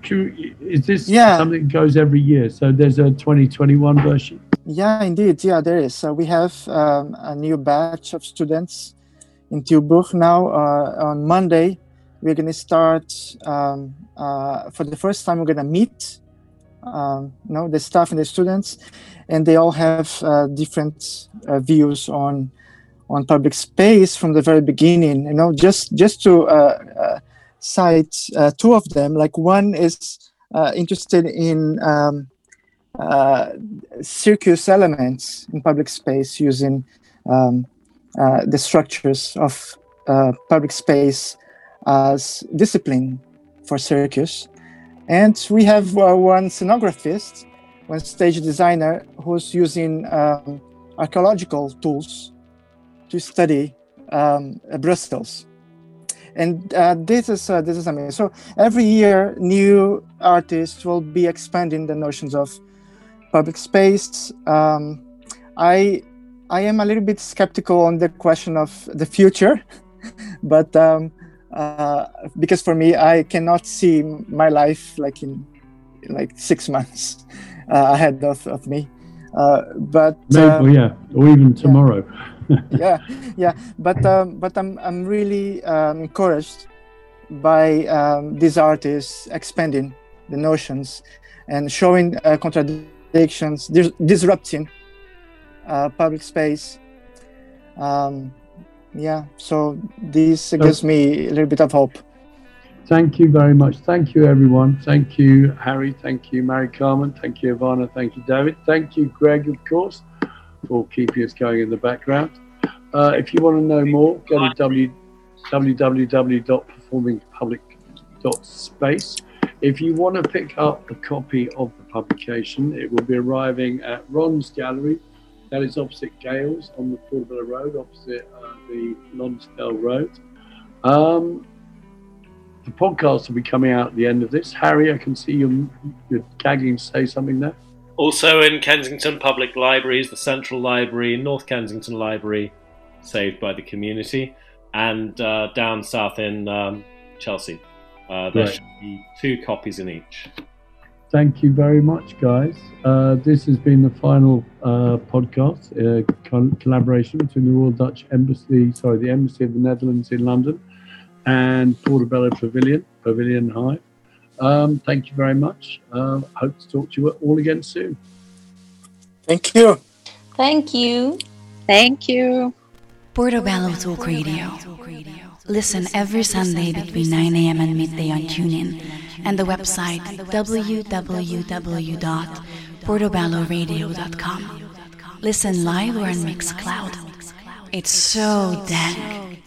is this Yeah. something that goes every year? So there's a 2021 version. Yeah, indeed. Yeah, there is. Uh, we have um, a new batch of students in Tilburg now. Uh, on Monday, we're going to start. Um, uh, for the first time, we're going to meet, um, you know, the staff and the students, and they all have uh, different uh, views on on public space from the very beginning. You know, just just to uh, cite two of them. Like one is interested in um, uh, circus elements in public space using um, uh, the structures of uh, public space as discipline for circus. And we have uh, one scenographist, one stage designer who's using um, archaeological tools to study um, Brussels. And uh, this is uh, this is amazing. So every year, new artists will be expanding the notions of public space. Um, I I am a little bit skeptical on the question of the future, but um, uh, because for me, I cannot see my life like in like six months uh, ahead of, of me. Uh, but maybe um, yeah, or even tomorrow. Yeah, yeah. But um, but I'm I'm really um, encouraged by um, these artists expanding the notions and showing uh, contradictions dis- disrupting uh, public space. Um, yeah, so this gives me a little bit of hope. Thank you very much. Thank you, everyone. Thank you, Harry. Thank you, Mary Carmen. Thank you, Ivana. Thank you, David. Thank you, Greg, of course, for keeping us going in the background. Uh, if you want to know more, go to www.performingpublic.space. If you want to pick up a copy of the publication, it will be arriving at Ron's Gallery. That is opposite Gail's on the Portobello Road, opposite uh, the Lonsdale Road. Um, the podcast will be coming out at the end of this. Harry, I can see you, you're gagging to say something there. Also in Kensington Public Libraries, the Central Library, North Kensington Library, saved by the community, and uh, down south in um, Chelsea. Uh, there right. should be two copies in each. Thank you very much, guys. Uh, this has been the final uh, podcast uh, collaboration between the Royal Dutch Embassy, sorry, the Embassy of the Netherlands in London and Portobello Pavilion, Pavilion Hive. Um, thank you very much. Uh, hope to talk to you all again soon. Thank you. Thank you. Thank you. Portobello Talk Radio. Listen every Sunday between 9 a.m. and midday on TuneIn and the website www.portobelloradio.com. Listen live or on Mixcloud. It's so dang.